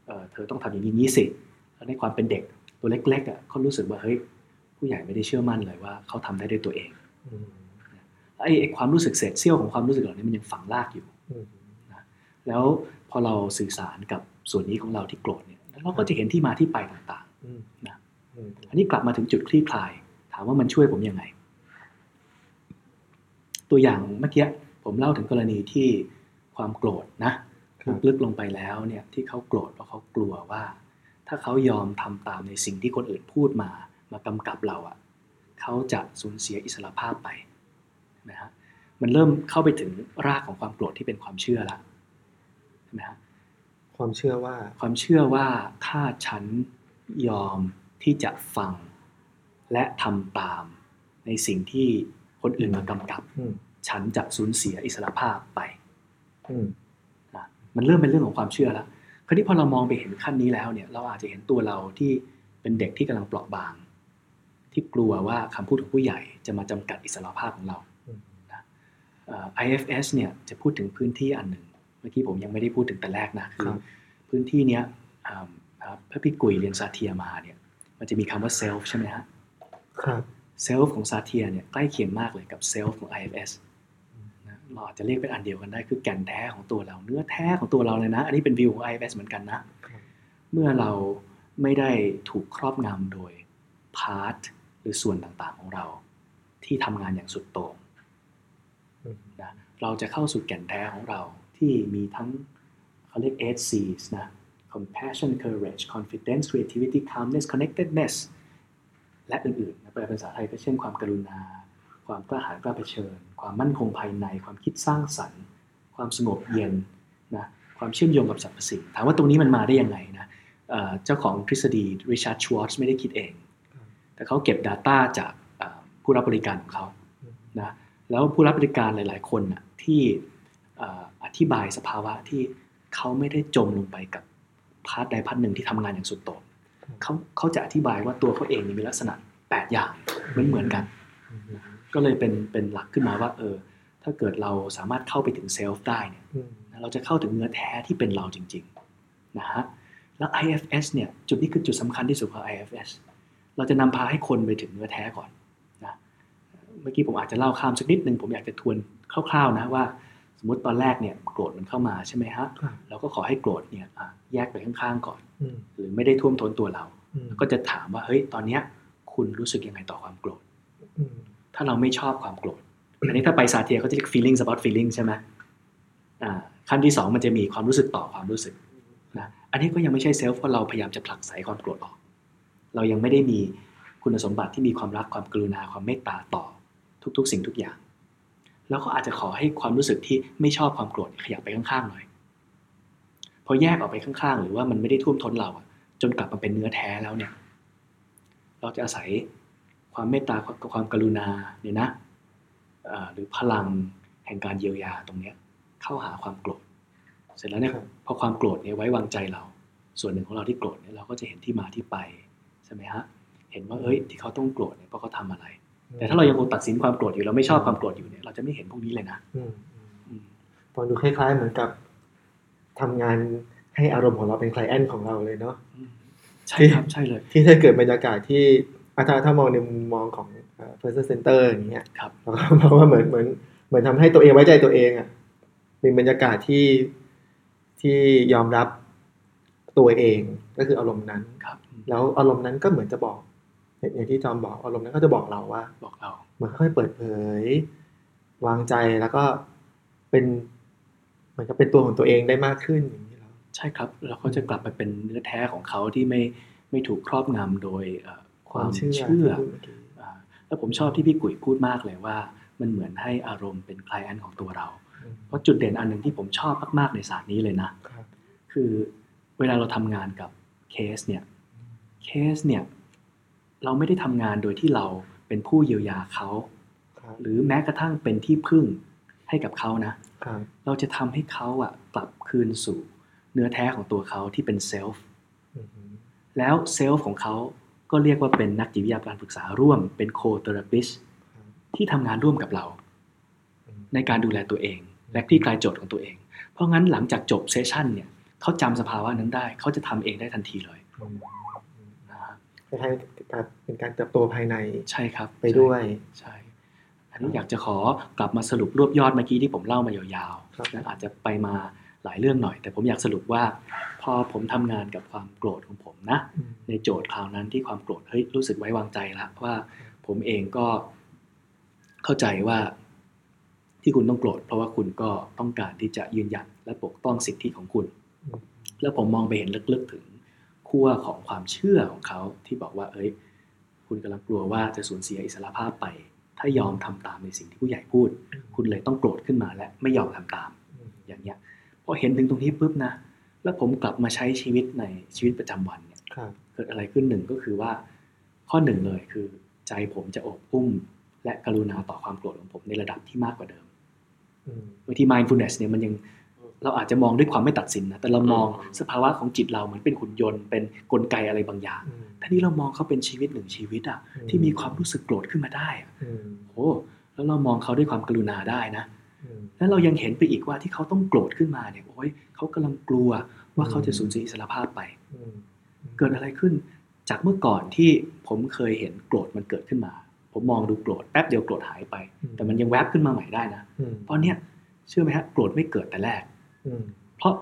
เอ่อเธอต้องทำอย่างนี้นี้สิแล้วในความเป็นเด็กตัวเล็กๆอะเขารู้สึกว่าเฮ้ยผู้ใหญ่ไม่ได้เชื่อมั่นเลยว่าเขาทำได้ด้วยตัวเองอืมไอ้ไอ้ความรู้สึกเศษเสี้ยวของความรู้สึกเหล่านี้มันยังฝังรากอยู่อืมแล้วพอเราสื่อสารกับส่วนนี้ของเราที่โกรธเนี่ย แล้วเราก็จะเห็นที่มาที่ไปต่างอืมนะอืมๆอันนี้กลับมาถึงจุดคลี่คลาย ถามว่ามันช่วยผมยังไง ตัวอย่างเมื่อกี้ผมเล่าถึงกรณีที่ความโกรธนะครับลึกๆลงไปแล้วเนี่ยที่เขาโกรธเพราะเขากลัวว่า ถ้าเขายอมทำตามในสิ่งที่คนอื่นพูดมา มากำกับเราอะ่ะเขาจะสูญเสียอิสรภาพไปนะฮะมันเริ่มเข้าไปถึงรากของความโกรธที่เป็นความเชื่อละใช่ไหมฮะ ความเชื่อว่า ความเชื่อว่าถ้าฉันยอมที่จะฟัง และทำตาม ในสิ่งที่คนอื่นมากำกับอืมฉันจะสูญเสียอิสรภาพไปอืมนะมันเริ่มเป็นเรื่องของความเชื่อแล้วคราวนี้พอเรามองไปเห็นขั้นนี้แล้วเนี่ย เราอาจจะเห็นตัวเราที่เป็นเด็กที่กำลังเปราะบาง ที่กลัวว่าคำพูดของผู้ใหญ่จะมาจำกัดอิสรภาพของเราอืมนะเอ่อ IFS เนี่ยจะพูดถึงพื้นที่อันหนึ่ง เมื่อกี้ผมยังไม่ได้พูดถึงแต่แรกนะคคืรัอบพื้นที่เนี้ยอ่าครับพระพี่กุยเรียนซาเทียมาเนี่ย มันจะมีคำว่า self ใช่ไหมฮะครับ self ของซาเทียเนี่ยใกล้เคียงมากเลยกับ self ของ IFS นะเราอาจจะเรียกเป็นอันเดียวกันได้คือแก่นแท้ของตัวเรา เนื้อแท้ของตัวเราเลยนะ อันนี้เป็นวิวของ IFS เหมือนกันนะครับเมื่อเราไม่ได้ถูกครอบงำโดยพาร์ทหรือส่วนต่างๆของเรา ที่ทำงานอย่างสุดโต่งอืมนะเราจะเข้าสู่แก่นแท้ของเรา ที่มีทั้งเขาเรียก8 C's นะ compassion courage confidence creativity calmness connectedness และอื่นๆนะแปลเป็นภาษาไทยก็เช่นความกรุณา ความกล้าหาญกล้าเผชิญ ความมั่นคงภายใน ความคิดสร้างสรรค์ ความสงบเย็นนะความเชื่อมโยงกับสรรพสิ่งถามว่าตรงนี้มันมาได้ยังไงนะเจ้าของทฤษฎี Richard Schwartz ไม่ได้คิดเอง แต่เขาเก็บ data จากผู้รับบริการของเขานะแล้วผู้รับบริการหลาย ๆ คนนะที่อธิบายสภาวะที่เขาไม่ได้จมลงไปกับ part ใด part หนึ่งที่ทำงานอย่างสุดโต่งเขาเขาจะอธิบายว่าตัวเขาเองเนี่ยมีลักษณะ 8 อย่างเหมือนเหมือนๆกันอืมก็เลยเป็นเป็นหลักขึ้นมาว่าเออถ้าเกิดเราสามารถเข้าไปถึงเซลฟ์ได้เนี่ยอืมเราจะเข้าถึงเนื้อแท้ที่เป็นเราจริงๆนะฮะแล้ว IFS เนี่ยจุดนี้คือจุดสำคัญที่สุดของ IFS เราจะนำพาให้คนไปถึงเนื้อแท้ก่อนนะเมื่อกี้ผมอาจจะเล่าข้ามสักนิดนึงผมอยากจะทวนคร่าวๆนะว่า สมมติตอนแรกเนี่ยโกรธมันเข้ามาใช่ไหมฮะครับเราก็ขอให้โกรธเนี่ยอะแยกไปข้างๆก่อนอืมหรือไม่ได้ท่วมท้นตัวเราอืมก็จะถามว่าเฮ้ยตอนเนี้ยคุณรู้สึกยังไงต่อความโกรธอืมถ้าเราไม่ชอบความโกรธอันนี้ถ้าไปซาเทียเขาจะเรียก feelings about feelings ใช่ไหมอ่าขั้นที่สองมันจะมีความรู้สึกต่อความรู้สึกนะอันนี้ก็ยังไม่ใช่เซลฟ์เพราะเราพยายามจะผลักไสความโกรธออก เรายังไม่ได้มีคุณสมบัติที่มีความรักความกรุณาความเมตตาต่อทุก ๆ สิ่งทุกอย่าง แล้วก็อาจจะขอให้ความรู้สึกที่ไม่ชอบความโกรธขยับไปข้างๆหน่อย พอแยกออกไปข้างๆ หรือว่ามันไม่ได้ท่วมท้นเราอะจนกลับมาเป็นเนื้อแท้แล้วเนี่ย เราจะอาศัยความเมตตากับความกรุณาเนี่ยนะเอ่อหรือพลังแห่งการเยียวยาตรงเนี้ยเข้าหาความโกรธ เสร็จแล้วเนี่ยครับพอความโกรธเนี่ยไว้วางใจเรา ส่วนหนึ่งของเราที่โกรธเนี่ยเราก็จะเห็นที่มาที่ไปใช่ไหมฮะเห็นว่าเอ้ยที่เขาต้องโกรธเนี่ยเพราะเขาทำอะไร แต่ถ้าเรายังคงตัดสินความโกรธอยู่เราไม่ชอบความโกรธอยู่เนี่ยเราจะไม่เห็นพวกนี้เลยนะอืมอืมฟังดูคล้ายๆเหมือนกับทำงานให้อารมณ์ของเราเป็นไคลเอนต์ของเราเลยเนาะอืมใช่ครับใช่เลย ที่ถ้าเกิดบรรยากาศที่อาถ้าถ้ามองในมุมมองของเอ่อ person center อย่างเงี้ยครับเราก็มองว่าเหมือนเหมือนเหมือนทำให้ตัวเองไว้ใจตัวเองอะเป็นบรรยากาศที่ที่ยอมรับตัวเองก็คืออารมณ์นั้นครับ แล้วอารมณ์นั้นก็เหมือนจะบอก อย่างอย่างที่จอมบอกอารมณ์นั้นก็จะบอกเราว่า บอกเราเหมือนค่อยๆเปิดเผย วางใจแล้วก็เป็นเหมือนกับเป็นตัวของตัวเองได้มากขึ้นอย่างนี้แล้วใช่ครับเราก็จะกลับไปเป็นเนื้อแท้ของเขาที่ไม่ไม่ถูกครอบงำโดยเอ่อความเชื่อที่พูดเมื่อกี้อ่าแล้วผมชอบที่พี่กุ๋ยพูดมากเลยว่า มันเหมือนให้อารมณ์เป็นคลายอันของตัวเราอืมเพราะจุดเด่นอันหนึ่งที่ผมชอบมากๆในศาสตร์นี้เลยนะครับคือเวลาเราทำงานกับเคสเนี่ยเคสเนี่ย เราไม่ได้ทำงานโดยที่เราเป็นผู้เยียวยาเขาครับหรือแม้กระทั่งเป็นที่พึ่งให้กับเขานะครับเราจะทำให้เขาอะกลับคืนสู่เนื้อแท้ของตัวเขาที่เป็น self อือหือแล้ว self ของเขาก็เรียกว่าเป็นนักจิตวิทยาการปรึกษาร่วม เป็น co-therapist ที่ทำงานร่วมกับเราอืมในการดูแลตัวเอง และคลี่คลายโจทย์ของตัวเอง เพราะงั้นหลังจากจบ session เนี่ยเขาจำสภาวะนั้นได้ เขาจะทำเองได้ทันทีเลยอืมนะฮะ คล้ายๆกับเป็นการเติบโตภายในใช่ครับไปด้วยใช่อันนี้อยากจะขอกลับมาสรุปรวบยอดเมื่อกี้ที่ผมเล่ามายาวครับๆนะอาจจะไปมาหลายเรื่องหน่อย แต่ผมอยากสรุปว่า พอผมทำงานกับความโกรธของผมนะอืมในโจทย์คราวนั้นที่ความโกรธเฮ้ยรู้สึกไว้วางใจละว่า ผมเองก็เข้าใจว่าที่คุณต้องโกรธเพราะว่าคุณก็ต้องการที่จะยืนหยัดและปกป้องสิทธิของคุณอืมแล้วผมมองไปเห็นลึกๆถึง ขั้วของความเชื่อของเขาที่บอกว่า เอ้ย คุณกำลังกลัวว่าจะสูญเสียอิสรภาพไป ถ้ายอมทำตามในสิ่งที่ผู้ใหญ่พูด คุณเลยต้องโกรธขึ้นมาและไม่ยอมทำตามอืมอย่างเงี้ยพอเห็นถึงตรงนี้ปุ๊บนะ แล้วผมกลับมาใช้ชีวิตในชีวิตประจำวันเนี่ยครับเกิดอะไรขึ้นหนึ่งก็คือว่า ข้อหนึ่งเลยคือ ใจผมจะอบอุ้ม และกรุณาต่อความโกรธของผมในระดับที่มากกว่าเดิมอืมบางที mindfulness เนี่ยมันยัง เราอาจจะมองด้วยความไม่ตัดสินนะแต่เรามองอืมสภาวะของจิตเราเหมือนเป็นหุ่นยนต์เป็นกลไกอะไรบางอย่างอืมท่านี้เรามองเขาเป็นชีวิตหนึ่งชีวิตอะอืมที่มีความรู้สึกโกรธขึ้นมาได้อะอืมโอ้แล้วเรามองเขาด้วยความกรุณาได้นะอืมแล้วเรายังเห็นไปอีกว่าที่เขาต้องโกรธขึ้นมาเนี่ยโอ้ยเขากำลังกลัวว่าเขาจะสูญเสียอิสรภาพไปอืมเกิดอะไรขึ้นจากเมื่อก่อนที่ผมเคยเห็นโกรธมันเกิดขึ้นมา ผมมองดูโกรธแป๊บเดียวโกรธหายไป แต่มันยังแวบขึ้นมาใหม่ได้นะอืมตอนเนี้ยเชื่อไหมฮะโกรธไม่เกิดแต่แรกอืม เพราะ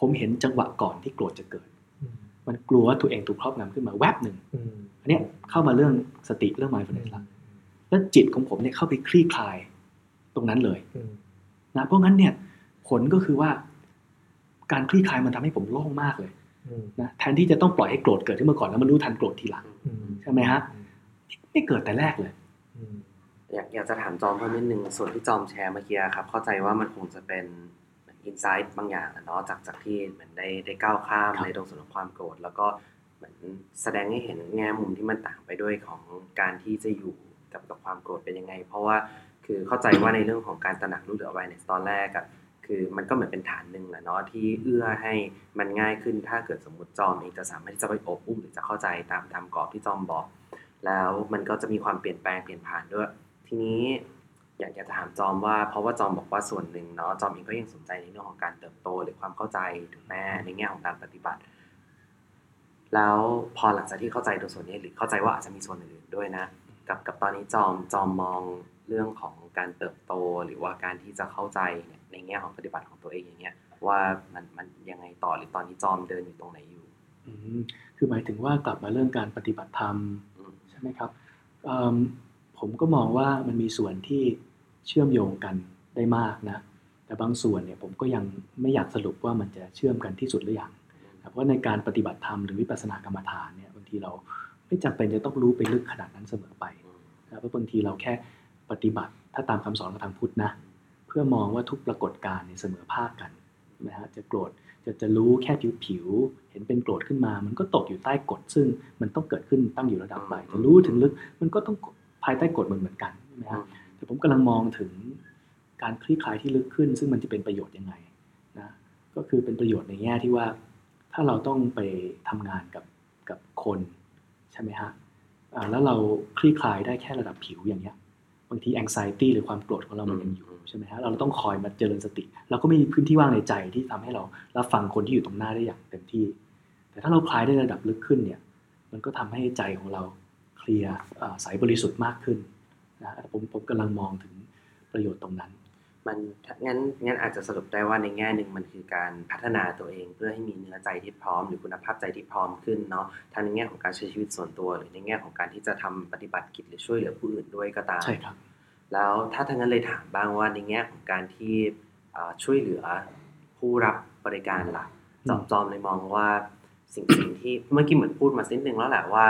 ผมเห็นจังหวะก่อนที่โกรธจะเกิดอืมมันกลัวว่าตัวเองถูกครอบงำขึ้นมาแวบหนึ่งอืมอันเนี้ยเข้ามาเรื่องสติเรื่อง mindfulness ละแล้วจิตของผมเนี่ยเข้าไปคลี่คลายตรงนั้นเลยอืมนะเพราะงั้นเนี่ยผลก็คือว่า การคลี่คลายมันทำให้ผมโล่งมากเลยอืมนะแทนที่จะต้องปล่อยให้โกรธเกิดขึ้นมาก่อนแล้วมันรู้ทันโกรธทีหลังอืมใช่ไหมฮะไม่เกิดแต่แรกเลยอืมอยากอยากจะถามจอมเพิ่มนิดนึงส่วนที่จอมแชร์เมื่อกี้ครับ เข้าใจว่ามันคงจะเป็น อินไซต์บางอย่างอะเนาะจากจากที่เหมือนได้ได้ก้าวข้ามครับในตรงส่วนของความโกรธแล้วก็เหมือนแสดงให้เห็นแง่มุมที่มันต่างไปด้วยของการที่จะอยู่กับกับความโกรธเป็นยังไง เพราะว่าคือเข้าใจว่าในเรื่องของการตระหนักรู้หรือ awareness ตอนแรกอะคือมันก็เหมือนเป็นฐานหนึ่งแหละเนาะที่เอื้อให้มันง่ายขึ้นถ้าเกิดสมมติจอมเองจะสามารถที่จะไปอบอุ้มหรือจะเข้าใจตามตามกรอบที่จอมบอก แล้วมันก็จะมีความเปลี่ยนแปลงเปลี่ยนผ่านด้วย ทีนี้ อยากอยากจะถามจอมว่าเพราะว่าจอมบอกว่าส่วนหนึ่งเนาะจอมเองก็ยังสนใจในเรื่องของการเติบโตหรือความเข้าใจถูกไหมในแง่ของการปฏิบัติ แล้วพอหลังจากที่เข้าใจตรงส่วนนี้หรือเข้าใจว่าอาจจะมีส่วนอื่นๆด้วยนะ กับกับตอนนี้จอมจอมมองเรื่องของการเติบโตหรือว่าการที่จะเข้าใจเนี่ยในแง่ของปฏิบัติของตัวเองอย่างเงี้ยว่ามันมันยังไงต่อหรือตอนนี้จอมเดินอยู่ตรงไหนอยู่อืมคือหมายถึงว่ากลับมาเรื่องการปฏิบัติธรรมอืมใช่ไหมครับเอิ่มผมก็มองว่ามันมีส่วนที่ เชื่อมโยงกันได้มากนะแต่บางส่วนเนี่ยผมก็ยังไม่อยากสรุปว่ามันจะเชื่อมกันที่สุดหรือยังเพราะในการปฏิบัติธรรมหรือวิปัสสนากรรมฐานเนี่ยบางทีเราไม่จำเป็นจะต้องรู้ไปลึกขนาดนั้นเสมอไปนะเพราะบางทีเราแค่ปฏิบัติถ้าตามคำสอนของทางพุทธนะเพื่อมองว่าทุกปรากฏการณ์เนี่ยเสมอภาคกันนะฮะจะโกรธจะจะรู้แค่ผิวผิว เห็นเป็นโกรธขึ้นมา มันก็ตกอยู่ใต้กฎซึ่งมันต้องเกิดขึ้นตั้งอยู่ระดับใหม่จะรู้ถึงลึกมันก็ต้องภายใต้กฎเหมือนเหมือนกันใช่ไหมฮะ แต่ผมกำลังมองถึงการคลี่คลายที่ลึกขึ้น ซึ่งมันจะเป็นประโยชน์ยังไงนะก็คือเป็นประโยชน์ในแง่ที่ว่า ถ้าเราต้องไปทำงานกับกับคนใช่ไหมฮะอ่าแล้วเราคลี่คลายได้แค่ระดับผิวอย่างเงี้ยบางที anxiety หรือความโกรธของเรามันยังอยู่อืมใช่ไหมฮะเราต้องคอยมาเจริญสติ เราก็ไม่มีพื้นที่ว่างในใจที่ทำให้เรารับฟังคนที่อยู่ตรงหน้าได้อย่างเต็มที่ แต่ถ้าเราคลายได้ระดับลึกขึ้นเนี่ยมันก็ทำให้ใจของเราเคลียร์อ่าใสบริสุทธิ์มากขึ้น นะผมผมกำลังมองถึงประโยชน์ตรงนั้น มันงั้นงั้นอาจจะสรุปได้ว่าในแง่หนึ่งมันคือการพัฒนาตัวเองเพื่อให้มีเนื้อใจที่พร้อม หรือคุณภาพใจที่พร้อมขึ้นเนาะทั้งในแง่ของการใช้ชีวิตส่วนตัวหรือในแง่ของการที่จะทำปฏิบัติกิจหรือช่วยเหลือผู้อื่นด้วยก็ตามใช่ครับ แล้วถ้าอย่างนั้นเลยถามบ้างว่าในแง่ของการที่อ่าช่วยเหลือผู้รับบริการล่ะจอมจอมเลยมองว่าสิ่งสิ่งที่เมื่อกี้เหมือนพูดมาส่วนหนึ่งแล้วแหละว่า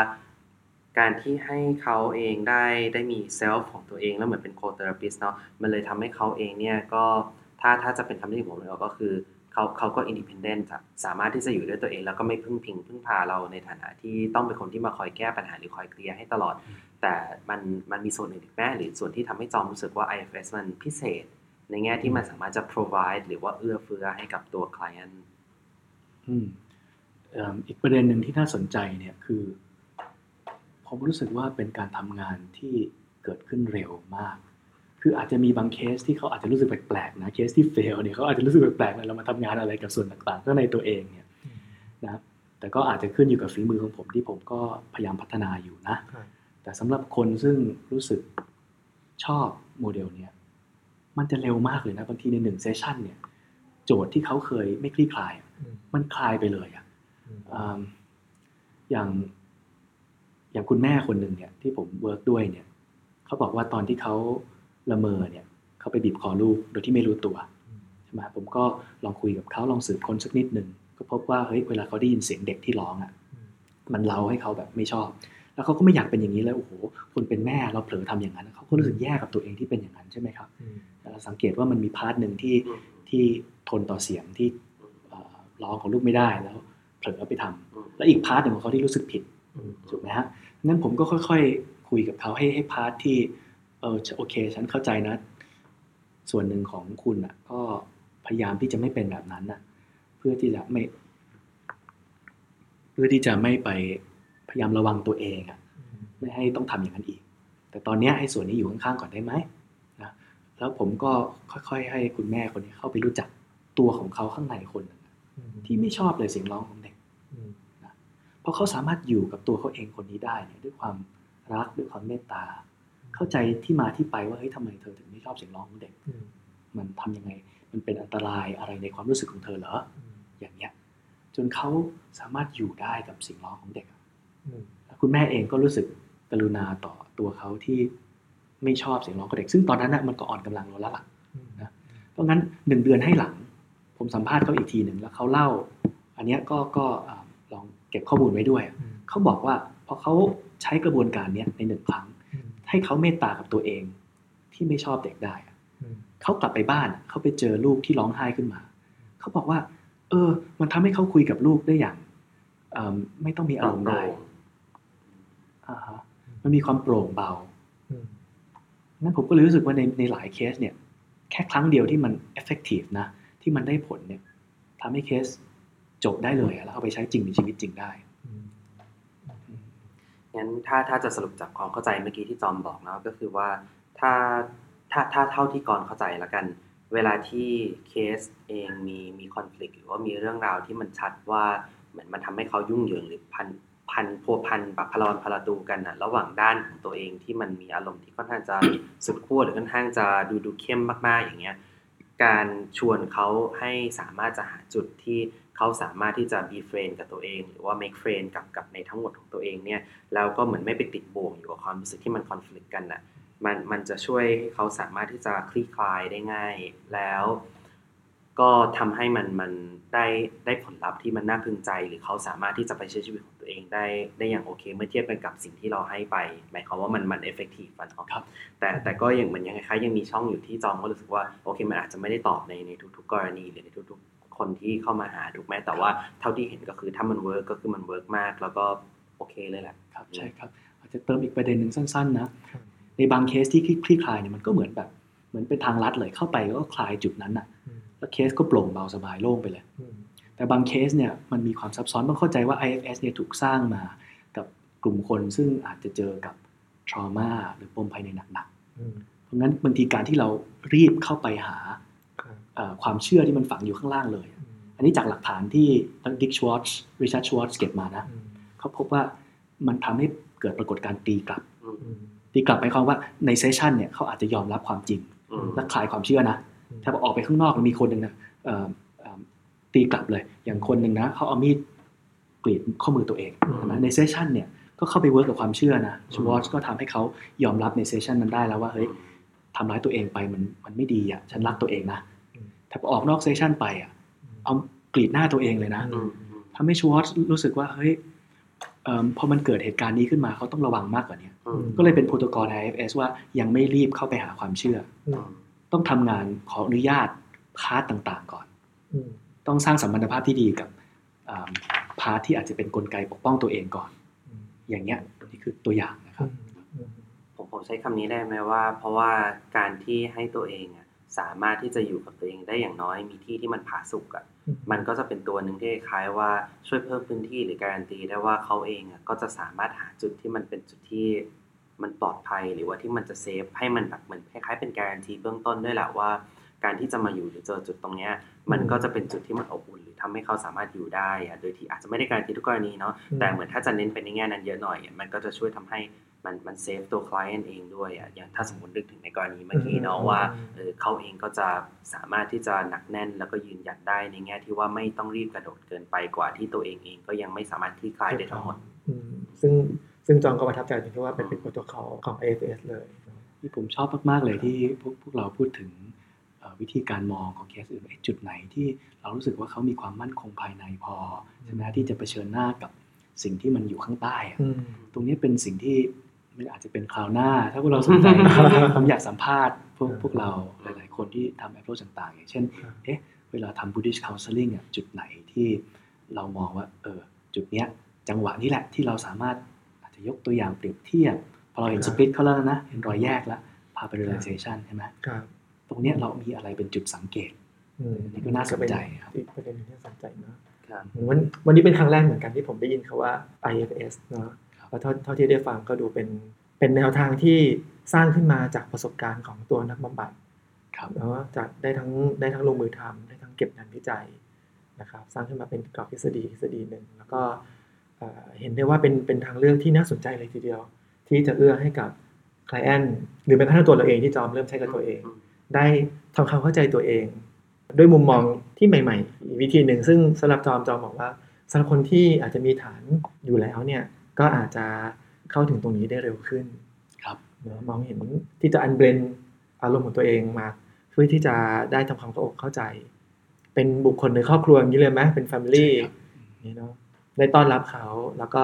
การที่ให้เขาเองได้ได้มี self ของตัวเองแล้วเหมือนเป็น co-therapist เนาะมันเลยทำให้เขาเองเนี่ยก็ถ้าถ้าจะเป็นคำที่ผมเลยก็คือเขาเขาก็อินดิพ n เดนต์สามารถที่จะอยู่ด้วยตัวเอง แล้วก็ไม่พึ่งพิงพึ่งพาเราในฐานะที่ต้องเป็นคนที่มาคอยแก้ปัญหาหรือคอยเคลียร์ให้ตลอด แต่มันมันมีส่วนอื่นอีกแม่หรือส่วนที่ทำให้จอมรู้สึกว่า IFS มันพิเศษ ในแง่ที่มันสามารถจะ provide หรือว่าเอื้อเฟื้อให้กับตัว client อืมเอิ่มอีกประเด็นหนึ่งที่น่าสนใจเนี่ยคือ ผมรู้สึกว่าเป็นการทำงานที่เกิดขึ้นเร็วมาก คืออาจจะมีบางเคสที่เขาอาจจะรู้สึกแปลกๆนะ เคสที่เฟลเนี่ยเขาอาจจะรู้สึกแปลกๆเลยเรามาทำงานอะไรกับส่วนต่างๆข้างในตัวเองเนี่ยนะแต่ก็อาจจะขึ้นอยู่กับฝีมือของผมที่ผมก็พยายามพัฒนาอยู่นะครับแต่สำหรับคนซึ่งรู้สึกชอบโมเดลเนี้ยมันจะเร็วมากเลยนะบางทีในหนึ่ง session เนี่ยโจทย์ที่เขาเคยไม่คลี่คลายอืมมันคลายไปเลยอะอืมอืมอย่าง อย่างคุณแม่คนหนึ่งเนี่ยที่ผม work ด้วยเนี่ยเขาบอกว่าตอนที่เขาละเมอเนี่ยเขาไปบีบคอลูกโดยที่ไม่รู้ตัวใช่ไหมผมก็ลองคุยกับเขาลองสืบค้นสักนิดหนึ่งก็พบว่าเฮ้ยเวลาเขาได้ยินเสียงเด็กที่ร้องอะ่ะอืมมันเร้าให้เขาแบบไม่ชอบ แล้วเขาก็ไม่อยากเป็นอย่างนี้แล้วโอ้โหคนเป็นแม่เราเผลอทำอย่างนั้นเขาก็รู้สึกแย่กับตัวเองที่เป็นอย่างนั้นใช่ไหมครับอืมแต่เราสังเกตว่ามันมี part หนึ่งที่อืมที่ทนต่อเสียงที่เอ่อร้องของลูกไม่ได้แล้วเผลอไปทำอืมแล้วอีก part หนึ่งของเขาที่รู้สึกผิดอืมถูกไหมฮะ งั้นผมก็ค่อยๆ คุยกับเขาให้ให้ part ที่เออโอเค ฉันเข้าใจนะ ส่วนหนึ่งของคุณอะ ก็พยายามที่จะไม่เป็นแบบนั้นน่ะ เพื่อที่จะไม่ เพื่อที่จะไม่ไปพยายามระวังตัวเองอะไม่ให้ต้องทำอย่างนั้นอีก แต่ตอนเนี้ยให้ส่วนนี้อยู่ข้างๆก่อนได้ไหมนะแล้วผมก็ค่อยๆ ให้คุณแม่คนนี้เข้าไปรู้จักตัวของเขาข้างในคนหนึ่งอะอืมที่ไม่ชอบเลยเสียงร้องของเด็กอืม เพราะเขาสามารถอยู่กับตัวเขาเองคนนี้ได้เนี่ยด้วยความรักด้วยความเมตตา เข้าใจที่มาที่ไปว่าเฮ้ยทำไมเธอถึงไม่ชอบเสียงร้องของเด็กอืมมันทำยังไง มันเป็นอันตรายอะไรในความรู้สึกของเธอเหรออืมอย่างเงี้ย จนเขาสามารถอยู่ได้กับเสียงร้องของเด็กอะอืมแล้วคุณแม่เองก็รู้สึกกรุณาต่อตัวเขาที่ไม่ชอบเสียงร้องของเด็ก ซึ่งตอนนั้นน่ะมันก็อ่อนกำลังลงแล้วล่ะอืมนะเพราะงั้นหนึ่งเดือนให้หลัง ผมสัมภาษณ์เขาอีกทีหนึ่งแล้วเขาเล่า อันเนี้ยก็ก็อ่าลอง เก็บข้อมูลไว้ด้วยอะอืมเขาบอกว่าพอเขาใช้กระบวนการเนี้ยในหนึ่งครั้งอืมให้เขาเมตตากับตัวเองที่ไม่ชอบเด็กได้อะอืมเขากลับไปบ้านอะเขาไปเจอลูกที่ร้องไห้ขึ้นมา เขาบอกว่า เออ มันทำให้เขาคุยกับลูกได้อย่างเอิ่มไม่ต้องมีอารมณ์ได้อ่าฮะมันมีความโปร่งเบาอืมนั้นผมก็เลยรู้สึกว่าในในหลายเคสเนี่ย แค่ครั้งเดียวที่มัน effective นะ ที่มันได้ผลเนี่ยทำให้เคส จบได้เลยอะแล้วเอาไปใช้จริงในชีวิตจริงได้งั้นถ้าถ้าจะสรุปจากความเข้าใจเมื่อกี้ที่จอมบอกเนาะก็คือว่าถ้าถ้าถ้าเท่าที่กรเข้าใจแล้วกัน เวลาที่เคสเองมีมีคอน FLICT หรือว่ามีเรื่องราวที่มันชัดว่าเหมือนมันทำให้เขายุ่งเหยิงหรือพันพันพัวพันแบบพลอนพลาตูกันนะระหว่างด้านของตัวเองที่มันมีอารมณ์ที่ค่อนข้างจะสุดขั้วหรือค่อนข้างจะดูดูเข้มมากๆอย่างเงี้ยการชวนเขาให้สามารถจะหาจุดที่ เขาสามารถที่จะ be friend กับตัวเอง หรือว่า make friend กับกับในทั้งหมดของตัวเองเนี่ยแล้วก็เหมือนไม่ไปติดบ่วงอยู่กับความรู้สึกที่มัน conflict กันน่ะมันมันจะช่วยให้เขาสามารถที่จะคลี่คลายได้ง่ายแล้ว ก็ทำให้มันมันได้ได้ผลลัพธ์ที่มันน่าพึงใจ หรือเขาสามารถที่จะไปใช้ชีวิตของตัวเองได้ได้อย่างโอเค เมื่อเทียบกันกับสิ่งที่เราให้ไป หมายความว่ามันมัน effective มันครับ แต่แต่ก็ยังเหมือนยังไงคะยังมีช่องอยู่ที่จอมก็รู้สึกว่าโอเคมันอาจจะไม่ได้ตอบในในทุก ๆ กรณีหรือในทุก ๆ คนที่เข้ามาหาถูกไหมแต่ว่าเท่าที่เห็นก็คือถ้ามัน work ก็คือมัน work มาก แล้วก็โอเคเลยแหละครับใช่ครับอาจจะเติมอีกประเด็นหนึ่งสั้นๆนะในบางเคสที่คลี่คลายเนี่ยมันก็เหมือนแบบเหมือนเป็นทางลัดเลยเข้าไปก็คลายจุดนั้นอะอืมแล้วเคสก็โปร่งเบาสบายโล่งไปเลยอืมแต่บางเคสเนี่ยมันมีความซับซ้อนต้องเข้าใจว่า IFS เนี่ยถูกสร้างมากับกลุ่มคนซึ่งอาจจะเจอกับ trauma หรือปมภายในหนักอืมๆเพราะงั้นบางทีการที่เรารีบเข้าไปหา ครับเอ่อความเชื่อที่มันฝังอยู่ข้างล่างเลยอืมอันนี้จากหลักฐานที่ทั้งดิกชวอตส์ริชาร์ดชวอตส์เก็บมานะอืมเขาพบว่ามันทำให้เกิดปรากฏการณ์ตีกลับอืมอืมตีกลับหมายความว่าในเซสชันเนี่ยเขาอาจจะยอมรับความจริงอืมและคลายความเชื่อนะ ถ้าออกไปข้างนอกมีคนหนึ่งนะเอ่อเอ่อตีกลับเลย อย่างคนหนึ่งนะเขาเอามีดกรีดข้อมือตัวเองอืมใช่ไหมใน session เนี่ยก็เข้าไป work กับความเชื่อนะ Schwartz ก็ทำให้เขายอมรับใน session นั้นได้แล้วว่าเฮ้ยทำร้ายตัวเองไปมันมันไม่ดีอะฉันรักตัวเองนะ ถ้าพอออกนอก session ไปอะเอากรีดหน้าตัวเองเลยนะอืมทำให้ Schwartz รู้สึกว่าเฮ้ยเอิ่มพอมันเกิดเหตุการณ์นี้ขึ้นมาเขาต้องระวังมากกว่านี้อืมก็เลยเป็น protocol IFS ว่ายังไม่รีบเข้าไปหาความเชื่ออืมต้องทำงานขออนุญาต part ต่างๆก่อนอืมต้องสร้างสัมพันธภาพที่ดีกับอ่า part ที่อาจจะเป็นกลไกปกป้องตัวเองก่อนอืมอย่างเงี้ยนี่คือตัวอย่างนะครับอืมผมผมใช้คำนี้ได้ไหมว่า เพราะว่าการที่ให้ตัวเองอะ สามารถที่จะอยู่กับตัวเองได้อย่างน้อยมีที่ที่มันผาสุกอะ่ะอืมมันก็จะเป็นตัวหนึ่งที่คล้ายๆว่าช่วยเพิ่มพื้นที่หรือการันตีได้ว่าเขาเองอะก็จะสามารถหาจุดที่มันเป็นจุดที่มันปลอดภัยหรือว่าที่มันจะ safe ให้มันแบบเหมือนคล้ายๆเป็นการันตีเบื้องต้นด้วยแหละว่า การที่จะมาอยู่หรือเจอจุดตรงเนี้ยมันก็จะเป็นจุดที่มันอบอุ่นหรือทำให้เขาสามารถอยู่ได้อะโดยที่อาจจะไม่ได้การันตีทุกกรณีเนาะอืมแต่เหมือนถ้าจะเน้นไปในแง่นั้นเยอะหน่อยอะมันก็จะช่วยทำให้ มันมัน save ตัว client เองด้วยอะอย่างถ้าสมมตินึกถึงในกรณีเมื่อกี้เนาะว่าเออเขาเองก็จะสามารถที่จะหนักแน่น แล้วก็ยืนหยัดได้ในแง่ที่ว่าไม่ต้องรีบกระโดดเกินไปกว่าที่ตัวเองเองก็ยังไม่สามารถคลี่คลายได้ทั้งหมดอืมซึ่งซึ่งจองก็ประทับใจตรงที่ว่าเป็นเป็นโปรโตคอลของ AFS เลยที่ผมชอบมากๆเลยที่พวกพวกเราพูดถึงเอ่อวิธีการมองของเคสอื่นไอ้จุดไหนที่เรารู้สึกว่าเขามีความมั่นคงภายในพอใช่ไหมที่จะเผชิญหน้ากับสิ่งที่มันอยู่ข้างใต้อะอืมตรงนี้เป็นสิ่งที่ มันอาจจะเป็นคราวหน้า ถ้าพวกเราสนใจผมอยากสัมภาษณ์พวกอ่าพวกเราหลายๆคนที่ทำ approach ต่างๆ อย่างเช่นครับเอ๊ะเวลาทำ Buddhist counseling อะจุดไหนที่เรามองว่าเออจุดเนี้ยจังหวะนี้แหละที่เราสามารถอาจจะยกตัวอย่างเปรียบเทียบพอเราเห็นคสรับปลิตเขาแล้วนะเห็นรอยแยกแล้วพาไป realization ใช่ไหมครับตรงเนี้ยเรามีอะไรเป็นจุดสังเกตอืมนี่ก็น่าสนใจครับอีกประเด็นหนึงที่น่าสนใจเนอะครับวันวันนี้เป็นครั้งแรกเหมือนกันที่ผมได้ยินคาว่า IFS เนอะ ครับแล้วเท่าเท่าที่ได้ฟังก็ดูเป็นเป็นแนวทางที่สร้างขึ้นมาจากประสบการณ์ของตัวนักบำบัดครับเนอะจากได้ทั้งได้ทั้งลงมือทำได้ทั้งเก็บงานวิจัยนะครับ สร้างขึ้นมาเป็นกรอบทฤษฎีทฤษฎีหนึ่งแล้วก็เอ่อเห็นได้ว่าเป็นเป็นทางเลือกที่น่าสนใจเลยทีเดียว ที่จะเอื้อให้กับ client หรือแม้กระทั่งตัวเราเองที่จอมเริ่มใช้กับตัวเอง ได้ทำความเข้าใจตัวเอง ด้วยมุมมองที่ใหม่ๆอีกวิธีหนึ่งซึ่งสำหรับจอมจอมบอกว่าสำหรับคนที่อาจจะมีฐานอยู่แล้วเนี่ย ก็อาจจะเข้าถึงตรงนี้ได้เร็วขึ้นครับเนอะมองเห็นที่จะอันเบรนอารมณ์ของตัวเองมาเพื่อที่จะได้ทำความเข้าอกเข้าใจ เป็นบุคคลในครอบครัวอย่างนี้เลยไหมเป็นแฟมิลี่ครับนี่เนาะได้ต้อนรับเขาแล้วก็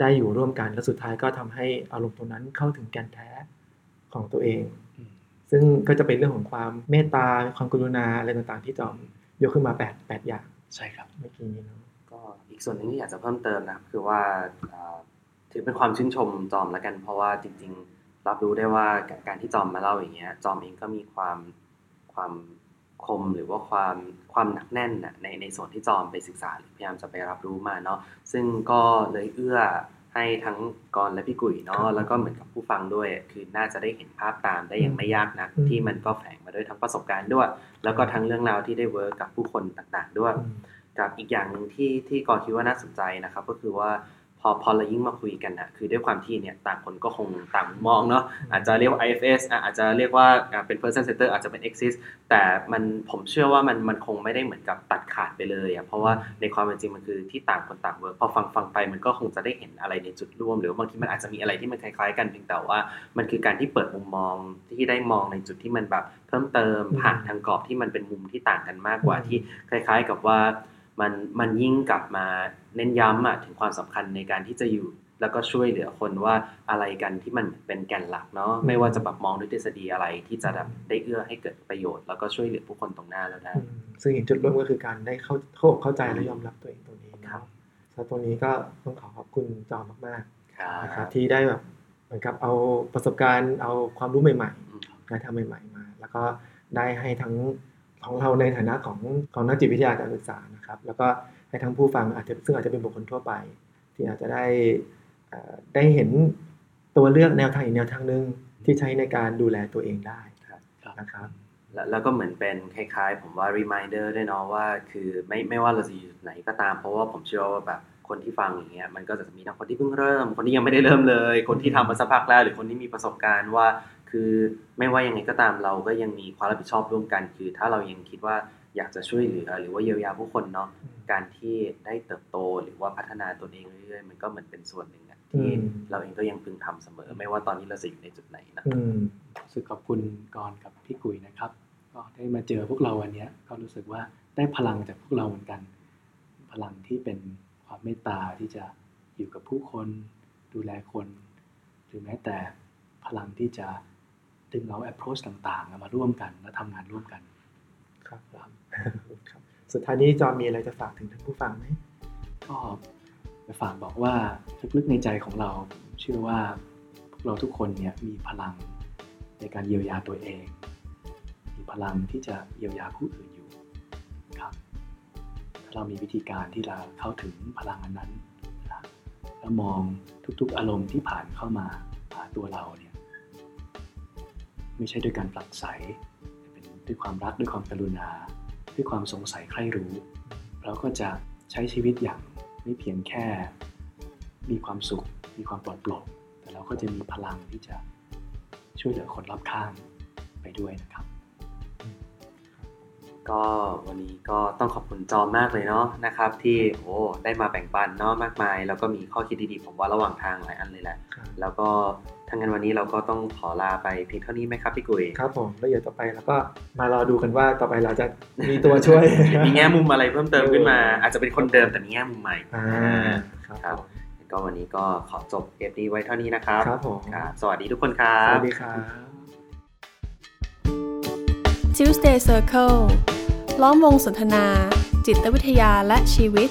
ได้อยู่ร่วมกันแล้วสุดท้ายก็ทำให้อารมณ์ตรงนั้นเข้าถึงแกนแท้ของตัวเองอืมซึ่งก็จะเป็นเรื่องของความเมตตาความกรุณาอะไรต่างๆ ที่จอมยกขึ้นมาแปดแปดอย่าง ใช่ครับเมื่อกี้นี้เนาะก็อีก ส่วนหนึ่งที่อยากจะเพิ่มเติมนะครับ คือว่าเอ่อถือเป็นความชื่นชมจอมแล้วกัน เพราะว่าจริง ๆ รับรู้ได้ว่าการที่จอมมาเล่าอย่างเงี้ย จอมเองก็มีความความคมหรือว่าความความหนักแน่นน่ะในในส่วนที่จอมไปศึกษาหรือพยายามจะไปรับรู้มาเนาะซึ่งก็เลยเอื้อให้ทั้งกรและพี่กุ๋ยเนาะแล้วก็เหมือนกับผู้ฟังด้วย คือน่าจะได้เห็นภาพตามได้อย่างไม่ยากนักที่มันก็แฝงมาด้วยทั้งประสบการณ์ด้วย แล้วก็ทั้งเรื่องราวที่ได้เวิร์กกับผู้คนต่างๆด้วยอืม กับอีกอย่างหนึ่งที่ที่ก็คิดว่าน่าสนใจนะครับ ก็คือว่าพอพอเรายิ่งมาคุยกันอะคือด้วยความที่เนี่ยต่างคนก็คงต่างมุมมองเนาะอาจจะเรียกว่า IFS อะอาจจะเรียกว่าอะเป็น person center อาจจะเป็น exist แต่มันผมเชื่อว่ามันมันคงไม่ได้เหมือนกับตัดขาดไปเลยอะเพราะว่าในความเป็นจริงมันคือที่ต่างคนต่าง work พอฟังฟังไปมันก็คงจะได้เห็นอะไรในจุดร่วม หรือบางทีมันอาจจะมีอะไรที่มันคล้ายๆ กันเพียงแต่ว่า มันคือการที่เปิดมุมมองที่ได้มองในจุดที่มันแบบเพิ่มเติมอืมผ่านทางกรอบที่มันเป็นมุมที่ต่างกันมากกว่าอืมที่คล้าย ๆ กับว่า มันมันยิ่งกลับมาเน้นย้ำอะถึงความสำคัญในการที่จะอยู่ แล้วก็ช่วยเหลือคนว่าอะไรกันที่มันเป็นแก่นหลักเนาะไม่ว่าจะแบบมองด้วยทฤษฎีอะไรที่จะแบบได้เอื้อให้เกิดประโยชน์แล้วก็ช่วยเหลือผู้คนตรงหน้าแล้วได้อืมซึ่งอีกจุดร่วมก็คือการได้เข้าเข้าอกเข้าใจและยอมรับตัวเองตรงนี้ครัเนาะบแล้วตรงนี้ก็ต้องขอขอบคุณจอมมากครัๆนะครับบที่ได้แบบเหมือนกับเอาประสบการณ์เอาความรู้ใหม่อืมๆการทำใหม่ ๆ มา แล้วก็ได้ให้ทั้ง ของเราในฐานะของของนักจิตวิทยาการศึกษานะครับ แล้วก็ให้ทั้งผู้ฟังอาจจะซึ่งอาจจะเป็นบุคคลทั่วไป ที่อาจจะได้เอ่อได้เห็นตัวเลือกแนวทางอีกแนวทางหนึ่งที่ใช้ในการดูแลตัวเองได้ครับนะครับแล้วแล้วก็เหมือนเป็นคล้ายๆ ผมว่า reminder ด้วยเนาะว่า คือไม่ไม่ว่าเราจะอยู่จุดไหนก็ตาม เพราะว่าผมเชื่อว่าแบบคนที่ฟังอย่างเงี้ยมันก็จะมีทั้งคนที่เพิ่งเริ่ม คนที่ยังไม่ได้เริ่มเลย คนที่ทำมาสักพักแล้ว หรือคนที่มีประสบการณ์ว่า คือไม่ว่ายังไงก็ตามเราก็ยังมีความรับผิดชอบร่วมกัน คือถ้าเรายังคิดว่าอยากจะช่วยเหลือหรือว่าเยียวยาผู้คนเนาะอืมการที่ได้เติบโตหรือว่าพัฒนาตัวเองเรื่อยๆมันก็เหมือนเป็นส่วนหนึ่งอะที่อืมเราเองก็ยังพึงทำเสมอ ไม่ว่าตอนนี้เราจะอยู่ในจุดไหนนะอืมรู้สึกขอบคุณกรกับพี่กุยนะครับ ก็ได้มาเจอพวกเราวันเนี้ยก็รู้สึกว่าได้พลังจากพวกเราเหมือนกัน พลังที่เป็นความเมตตาที่จะอยู่กับผู้คน ดูแลคน หรือแม้แต่พลังที่จะ ดึงเอา approach ต่างๆ มาร่วมกันและทำงานร่วมกัน ครับครับครับสุดท้ายนี้จอมมีอะไรจะฝากถึงท่านผู้ฟังไหมก็ไปฝากบอกว่าลึกๆในใจของเราผมเชื่อว่าพวกเราทุกคนเนี่ยมีพลังในการเยียวยาตัวเองมีมีพลังที่จะเยียวยาผู้อื่นอยู่ครับถ้าเรามีวิธีการที่เราเข้าถึงพลังอันนั้นนะแล้วมองทุกๆอารมณ์ที่ผ่านเข้ามาหาตัวเราเนี่ย ไม่ใช่ด้วยการปลักใสแต่เป็นด้วยความรักด้วยความกรุณา ด้วยความสงสัยใคร่รู้ เราก็จะใช้ชีวิตอย่างไม่เพียงแค่ มีความสุข มีความปลอดโปร่งแต่เราก็จะมีพลังที่จะช่วยเหลือคนรอบข้างไปด้วยนะครับ ก็วันนี้ก็ต้องขอบคุณจอมมากเลยเนาะนะครับ ที่โอ้ได้มาแบ่งปันเนาะมากมาย แล้วก็มีข้อคิดดีๆผมว่าระหว่างทางหลายอันเลยแหละครับแล้วก็ ทั้างนั้นวันนี้เราก็ต้องขอลาไปเพียงเท่านี้ไหมครับพี่กุยครับผมแล้วเดี๋ยวต่อไปแล้วก็มารอดูกันว่าต่อไปเราจะมีตัวช่วย มีแง่มุมอะไรเพิ่มเติมขึ้นมา อาจจะเป็นคนเดิมแต่มีแง่มุมใหม่อ่าครับครับผมก็วันนี้ก็ขอจบเทปนี้ไว้เท่านี้นะครับครับผมครับสวัสดีทุกคนครับสวัสดีครับ Tuesday Circle ล้อมวงสนทนา จิตวิทยาและชีวิต